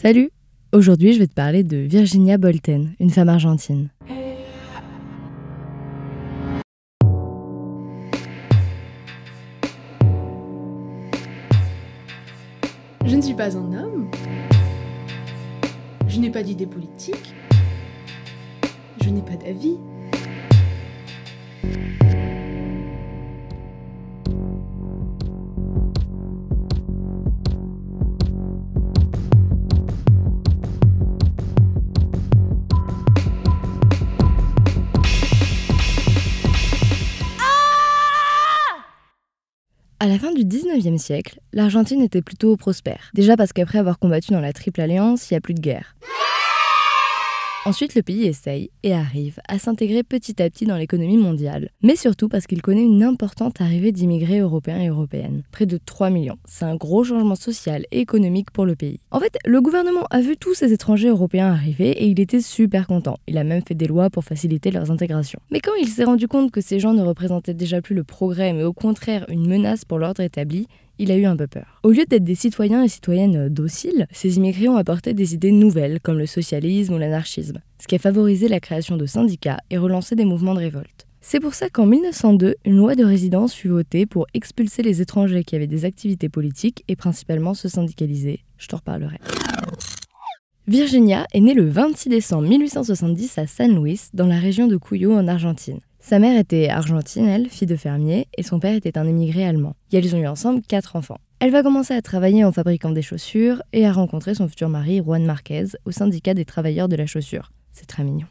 Salut Aujourd'hui, je vais te parler de Virginia Bolten, une femme argentine. Je ne suis pas un homme. Je n'ai pas d'idée politique. Je n'ai pas d'avis. La fin du 19e siècle, l'Argentine était plutôt prospère. Déjà parce qu'après avoir combattu dans la Triple Alliance, il n'y a plus de guerre. Ensuite, le pays essaye et arrive à s'intégrer petit à petit dans l'économie mondiale, mais surtout parce qu'il connaît une importante arrivée d'immigrés européens et européennes, près de 3 millions. C'est un gros changement social et économique pour le pays. En fait, le gouvernement a vu tous ces étrangers européens arriver et il était super content. Il a même fait des lois pour faciliter leurs intégrations. Mais quand il s'est rendu compte que ces gens ne représentaient déjà plus le progrès, mais au contraire une menace pour l'ordre établi, il a eu un peu peur. Au lieu d'être des citoyens et citoyennes dociles, ces immigrés ont apporté des idées nouvelles comme le socialisme ou l'anarchisme, ce qui a favorisé la création de syndicats et relancé des mouvements de révolte. C'est pour ça qu'en 1902, une loi de résidence fut votée pour expulser les étrangers qui avaient des activités politiques et principalement se syndicaliser. Je t'en reparlerai. Virginia est née le 26 décembre 1870 à San Luis, dans la région de Cuyo en Argentine. Sa mère était argentine, elle, fille de fermier, et son père était un émigré allemand. Et elles ont eu ensemble quatre enfants. Elle va commencer à travailler en fabriquant des chaussures et à rencontrer son futur mari, Juan Marquez, au syndicat des travailleurs de la chaussure. C'est très mignon.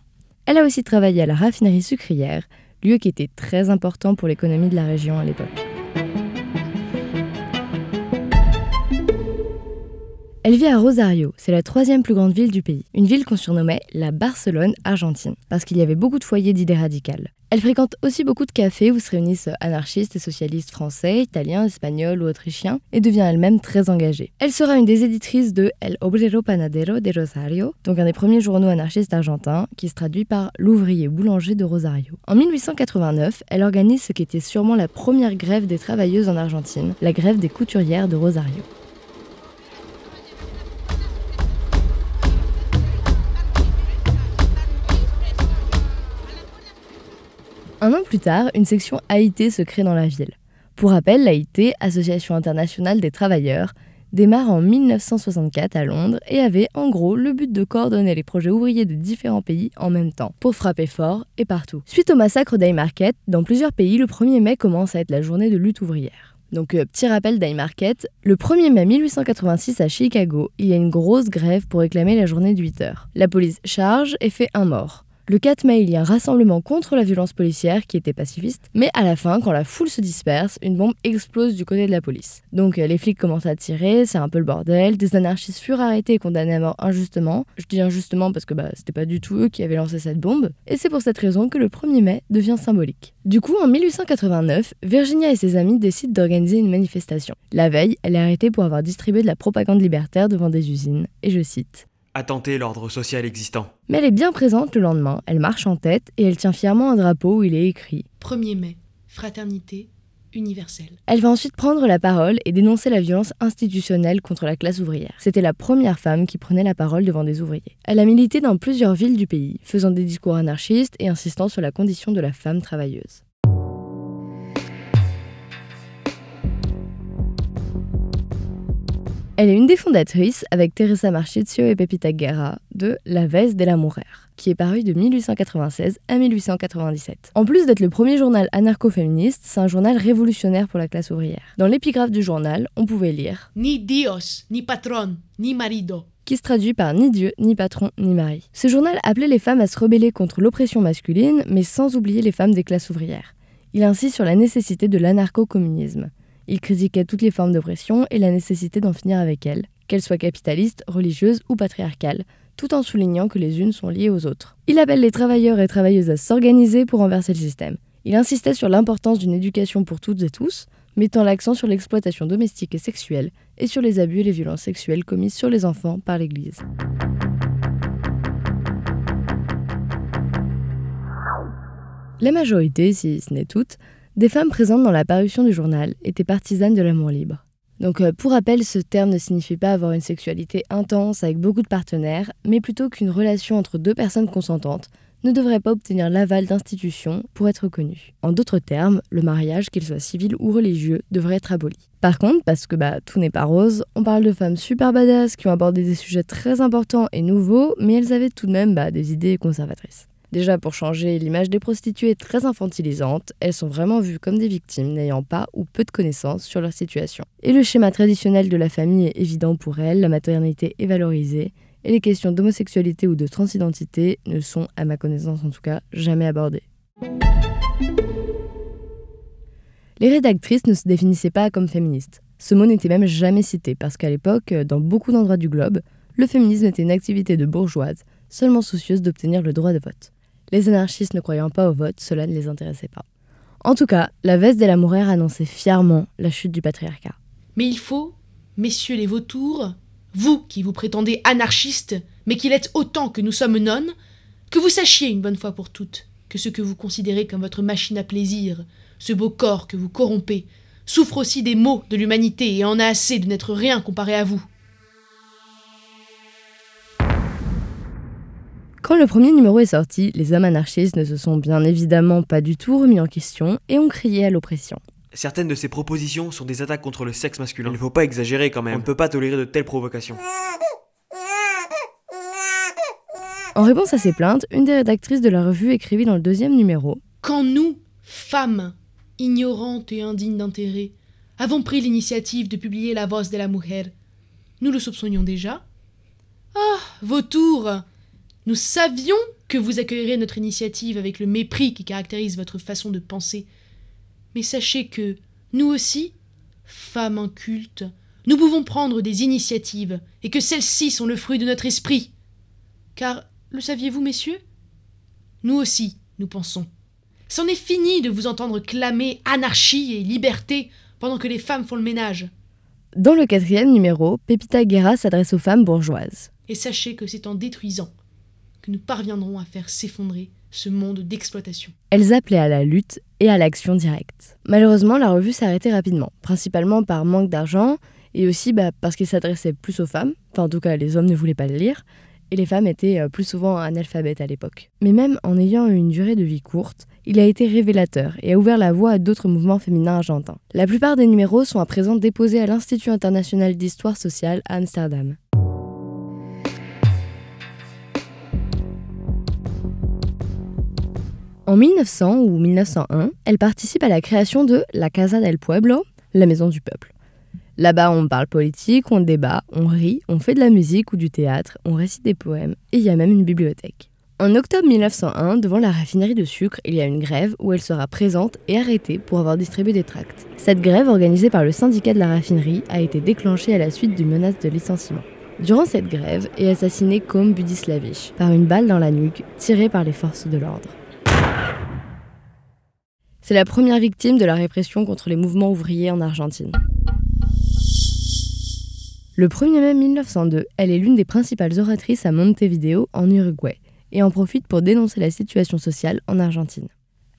Elle a aussi travaillé à la raffinerie sucrière, lieu qui était très important pour l'économie de la région à l'époque. Elle vit à Rosario, c'est la troisième plus grande ville du pays, une ville qu'on surnommait la Barcelone argentine, parce qu'il y avait beaucoup de foyers d'idées radicales. Elle fréquente aussi beaucoup de cafés où se réunissent anarchistes et socialistes français, italiens, espagnols ou autrichiens, et devient elle-même très engagée. Elle sera une des éditrices de El Obrero Panadero de Rosario, donc un des premiers journaux anarchistes argentins, qui se traduit par l'ouvrier boulanger de Rosario. En 1889, elle organise ce qui était sûrement la première grève des travailleuses en Argentine, la grève des couturières de Rosario. Un an plus tard, une section AIT se crée dans la ville. Pour rappel, l'AIT, Association internationale des travailleurs, démarre en 1964 à Londres et avait en gros le but de coordonner les projets ouvriers de différents pays en même temps, pour frapper fort et partout. Suite au massacre d'Haymarket, dans plusieurs pays, le 1er mai commence à être la journée de lutte ouvrière. Donc, euh, petit rappel d'Haymarket, le 1er mai 1886 à Chicago, il y a une grosse grève pour réclamer la journée de 8 heures. La police charge et fait un mort. Le 4 mai, il y a un rassemblement contre la violence policière qui était pacifiste, mais à la fin, quand la foule se disperse, une bombe explose du côté de la police. Donc euh, les flics commencent à tirer, c'est un peu le bordel, des anarchistes furent arrêtés et condamnés à mort injustement. Je dis injustement parce que bah, c'était pas du tout eux qui avaient lancé cette bombe, et c'est pour cette raison que le 1er mai devient symbolique. Du coup, en 1889, Virginia et ses amis décident d'organiser une manifestation. La veille, elle est arrêtée pour avoir distribué de la propagande libertaire devant des usines, et je cite attenter l'ordre social existant. Mais elle est bien présente le lendemain, elle marche en tête et elle tient fièrement un drapeau où il est écrit 1er mai, fraternité universelle. Elle va ensuite prendre la parole et dénoncer la violence institutionnelle contre la classe ouvrière. C'était la première femme qui prenait la parole devant des ouvriers. Elle a milité dans plusieurs villes du pays, faisant des discours anarchistes et insistant sur la condition de la femme travailleuse. Elle est une des fondatrices, avec Teresa Marchizio et Pepita Guerra, de La Vez de la Mujer, qui est paru de 1896 à 1897. En plus d'être le premier journal anarcho-féministe, c'est un journal révolutionnaire pour la classe ouvrière. Dans l'épigraphe du journal, on pouvait lire Ni Dios, ni patron, ni marido qui se traduit par ni Dieu, ni patron, ni mari. Ce journal appelait les femmes à se rebeller contre l'oppression masculine, mais sans oublier les femmes des classes ouvrières. Il insiste sur la nécessité de l'anarcho-communisme. Il critiquait toutes les formes d'oppression et la nécessité d'en finir avec elles, qu'elles soient capitalistes, religieuses ou patriarcales, tout en soulignant que les unes sont liées aux autres. Il appelle les travailleurs et travailleuses à s'organiser pour renverser le système. Il insistait sur l'importance d'une éducation pour toutes et tous, mettant l'accent sur l'exploitation domestique et sexuelle, et sur les abus et les violences sexuelles commises sur les enfants par l'Église. La majorité, si ce n'est toutes, des femmes présentes dans la parution du journal étaient partisanes de l'amour libre. Donc euh, pour rappel, ce terme ne signifie pas avoir une sexualité intense avec beaucoup de partenaires, mais plutôt qu'une relation entre deux personnes consentantes ne devrait pas obtenir l'aval d'institutions pour être reconnu. En d'autres termes, le mariage, qu'il soit civil ou religieux, devrait être aboli. Par contre, parce que bah, tout n'est pas rose, on parle de femmes super badass qui ont abordé des sujets très importants et nouveaux, mais elles avaient tout de même bah, des idées conservatrices. Déjà, pour changer l'image des prostituées très infantilisantes, elles sont vraiment vues comme des victimes n'ayant pas ou peu de connaissances sur leur situation. Et le schéma traditionnel de la famille est évident pour elles, la maternité est valorisée, et les questions d'homosexualité ou de transidentité ne sont, à ma connaissance en tout cas, jamais abordées. Les rédactrices ne se définissaient pas comme féministes. Ce mot n'était même jamais cité parce qu'à l'époque, dans beaucoup d'endroits du globe, le féminisme était une activité de bourgeoise, seulement soucieuse d'obtenir le droit de vote. Les anarchistes ne croyant pas au vote, cela ne les intéressait pas. En tout cas, la veste des Lamourères annonçait fièrement la chute du patriarcat. Mais il faut, messieurs les vautours, vous qui vous prétendez anarchistes, mais qui l'êtes autant que nous sommes nonnes, que vous sachiez une bonne fois pour toutes que ce que vous considérez comme votre machine à plaisir, ce beau corps que vous corrompez, souffre aussi des maux de l'humanité et en a assez de n'être rien comparé à vous. Quand le premier numéro est sorti, les hommes anarchistes ne se sont bien évidemment pas du tout remis en question et ont crié à l'oppression. Certaines de ces propositions sont des attaques contre le sexe masculin. Il ne faut pas exagérer quand même. On ne peut pas tolérer de telles provocations. En réponse à ces plaintes, une des rédactrices de la revue écrivit dans le deuxième numéro Quand nous, femmes, ignorantes et indignes d'intérêt, avons pris l'initiative de publier La Voz de la Mujer, nous le soupçonnions déjà. Ah, vautours nous savions que vous accueilleriez notre initiative avec le mépris qui caractérise votre façon de penser. Mais sachez que, nous aussi, femmes incultes, nous pouvons prendre des initiatives, et que celles-ci sont le fruit de notre esprit. Car, le saviez-vous, messieurs? Nous aussi, nous pensons. C'en est fini de vous entendre clamer anarchie et liberté pendant que les femmes font le ménage. Dans le quatrième numéro, Pepita Guerra s'adresse aux femmes bourgeoises. Et sachez que c'est en détruisant nous parviendrons à faire s'effondrer ce monde d'exploitation. Elles appelaient à la lutte et à l'action directe. Malheureusement, la revue arrêtée rapidement, principalement par manque d'argent et aussi bah, parce qu'il s'adressait plus aux femmes, enfin en tout cas les hommes ne voulaient pas le lire, et les femmes étaient euh, plus souvent analphabètes à l'époque. Mais même en ayant une durée de vie courte, il a été révélateur et a ouvert la voie à d'autres mouvements féminins argentins. La plupart des numéros sont à présent déposés à l'Institut international d'histoire sociale à Amsterdam. En 1900 ou 1901, elle participe à la création de la Casa del Pueblo, la maison du peuple. Là-bas, on parle politique, on débat, on rit, on fait de la musique ou du théâtre, on récite des poèmes, et il y a même une bibliothèque. En octobre 1901, devant la raffinerie de sucre, il y a une grève où elle sera présente et arrêtée pour avoir distribué des tracts. Cette grève, organisée par le syndicat de la raffinerie, a été déclenchée à la suite d'une menace de licenciement. Durant cette grève est assassiné Kom Budislavich par une balle dans la nuque tirée par les forces de l'ordre. C'est la première victime de la répression contre les mouvements ouvriers en Argentine. Le 1er mai 1902, elle est l'une des principales oratrices à Montevideo, en Uruguay, et en profite pour dénoncer la situation sociale en Argentine.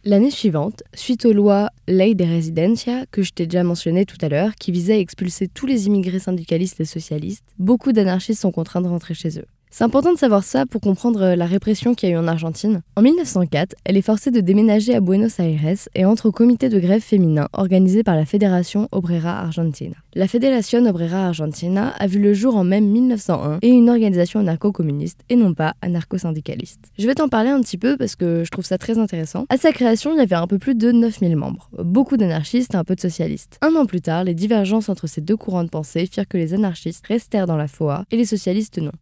L'année suivante, suite aux lois Ley de Residencia, que je t'ai déjà mentionné tout à l'heure, qui visait à expulser tous les immigrés syndicalistes et socialistes, beaucoup d'anarchistes sont contraints de rentrer chez eux. C'est important de savoir ça pour comprendre euh, la répression qu'il y a eu en Argentine. En 1904, elle est forcée de déménager à Buenos Aires et entre au comité de grève féminin organisé par la Fédération Obrera Argentina. La Fédération Obrera Argentina a vu le jour en même 1901 et une organisation anarcho-communiste et non pas anarcho-syndicaliste. Je vais t'en parler un petit peu parce que je trouve ça très intéressant. À sa création, il y avait un peu plus de 9000 membres, beaucoup d'anarchistes et un peu de socialistes. Un an plus tard, les divergences entre ces deux courants de pensée firent que les anarchistes restèrent dans la FOA et les socialistes non.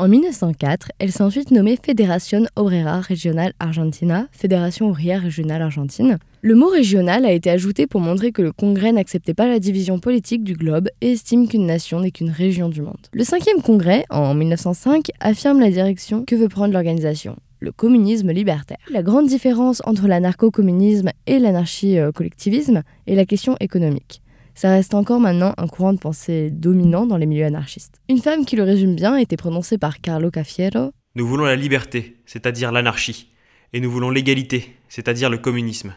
En 1904, elle s'est ensuite nommée Fédération Obrera Regional Argentina, Fédération ouvrière régionale argentine. Le mot régional a été ajouté pour montrer que le Congrès n'acceptait pas la division politique du globe et estime qu'une nation n'est qu'une région du monde. Le cinquième Congrès, en 1905, affirme la direction que veut prendre l'organisation le communisme libertaire. La grande différence entre l'anarcho-communisme et l'anarchie-collectivisme est la question économique ça reste encore maintenant un courant de pensée dominant dans les milieux anarchistes. Une femme qui le résume bien a été prononcée par Carlo Caffiero. Nous voulons la liberté, c'est-à-dire l'anarchie, et nous voulons l'égalité, c'est-à-dire le communisme.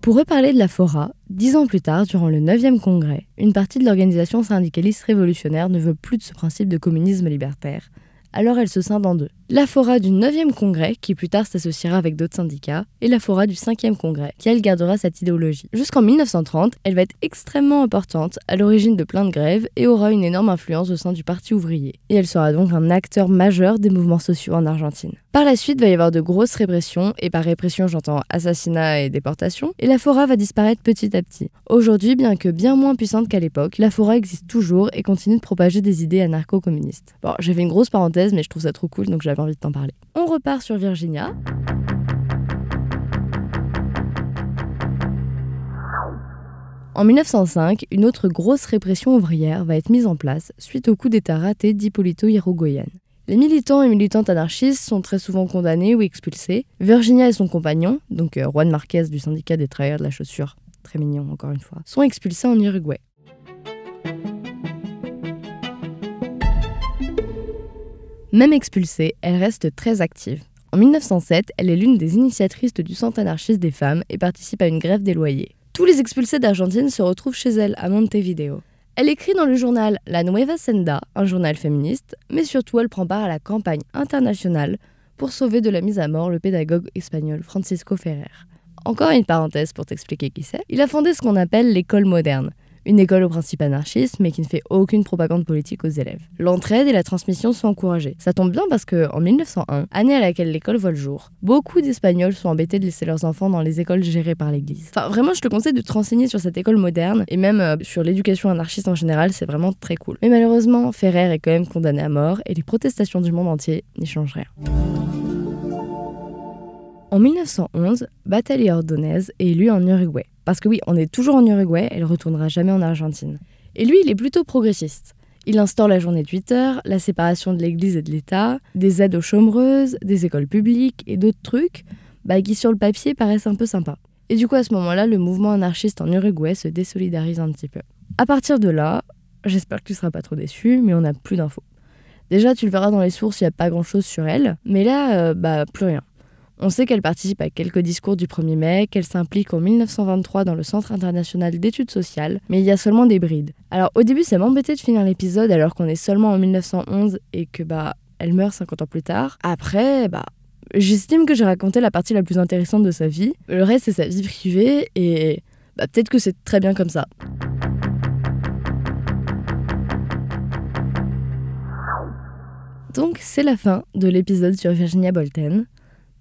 Pour reparler de la FORA, dix ans plus tard, durant le 9e congrès, une partie de l'organisation syndicaliste révolutionnaire ne veut plus de ce principe de communisme libertaire, alors elle se scinde en deux. La Fora du 9e congrès, qui plus tard s'associera avec d'autres syndicats, et la Fora du 5e congrès, qui elle gardera cette idéologie. Jusqu'en 1930, elle va être extrêmement importante, à l'origine de plein de grèves, et aura une énorme influence au sein du Parti ouvrier. Et elle sera donc un acteur majeur des mouvements sociaux en Argentine. Par la suite, va y avoir de grosses répressions, et par répression j'entends assassinat et déportation, et la Fora va disparaître petit à petit. Aujourd'hui, bien que bien moins puissante qu'à l'époque, la Fora existe toujours et continue de propager des idées anarcho-communistes. Bon, j'ai fait une grosse parenthèse, mais je trouve ça trop cool, donc envie de t'en parler. On repart sur Virginia. En 1905, une autre grosse répression ouvrière va être mise en place suite au coup d'État raté d'Hippolito Yrigoyen. Les militants et militantes anarchistes sont très souvent condamnés ou expulsés. Virginia et son compagnon, donc euh, Juan Marquez du syndicat des travailleurs de la chaussure, très mignon encore une fois, sont expulsés en Uruguay. Même expulsée, elle reste très active. En 1907, elle est l'une des initiatrices du Centre anarchiste des femmes et participe à une grève des loyers. Tous les expulsés d'Argentine se retrouvent chez elle à Montevideo. Elle écrit dans le journal La Nueva Senda, un journal féministe, mais surtout elle prend part à la campagne internationale pour sauver de la mise à mort le pédagogue espagnol Francisco Ferrer. Encore une parenthèse pour t'expliquer qui c'est. Il a fondé ce qu'on appelle l'école moderne, une école au principe anarchiste, mais qui ne fait aucune propagande politique aux élèves. L'entraide et la transmission sont encouragées. Ça tombe bien parce que, en 1901, année à laquelle l'école voit le jour, beaucoup d'Espagnols sont embêtés de laisser leurs enfants dans les écoles gérées par l'Église. Enfin, vraiment, je te conseille de te renseigner sur cette école moderne et même euh, sur l'éducation anarchiste en général, c'est vraiment très cool. Mais malheureusement, Ferrer est quand même condamné à mort et les protestations du monde entier n'y changent rien. En 1911, Batalia Ordonez est élu en Uruguay. Parce que oui, on est toujours en Uruguay, elle retournera jamais en Argentine. Et lui, il est plutôt progressiste. Il instaure la journée de 8 heures, la séparation de l'Église et de l'État, des aides aux chômeuses, des écoles publiques et d'autres trucs bah, qui sur le papier paraissent un peu sympas. Et du coup, à ce moment-là, le mouvement anarchiste en Uruguay se désolidarise un petit peu. À partir de là, j'espère que tu seras pas trop déçu, mais on n'a plus d'infos. Déjà, tu le verras dans les sources, il n'y a pas grand-chose sur elle, mais là, euh, bah, plus rien. On sait qu'elle participe à quelques discours du 1er mai, qu'elle s'implique en 1923 dans le Centre international d'études sociales, mais il y a seulement des brides. Alors au début, ça m'embêtait de finir l'épisode alors qu'on est seulement en 1911 et que bah elle meurt 50 ans plus tard. Après, bah j'estime que j'ai raconté la partie la plus intéressante de sa vie. Le reste c'est sa vie privée et bah peut-être que c'est très bien comme ça. Donc c'est la fin de l'épisode sur Virginia Bolten.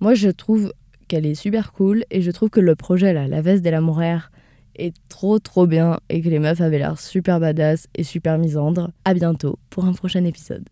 Moi, je trouve qu'elle est super cool et je trouve que le projet là, La Veste de l'amouraire, est trop trop bien et que les meufs avaient l'air super badass et super misandres. À bientôt pour un prochain épisode.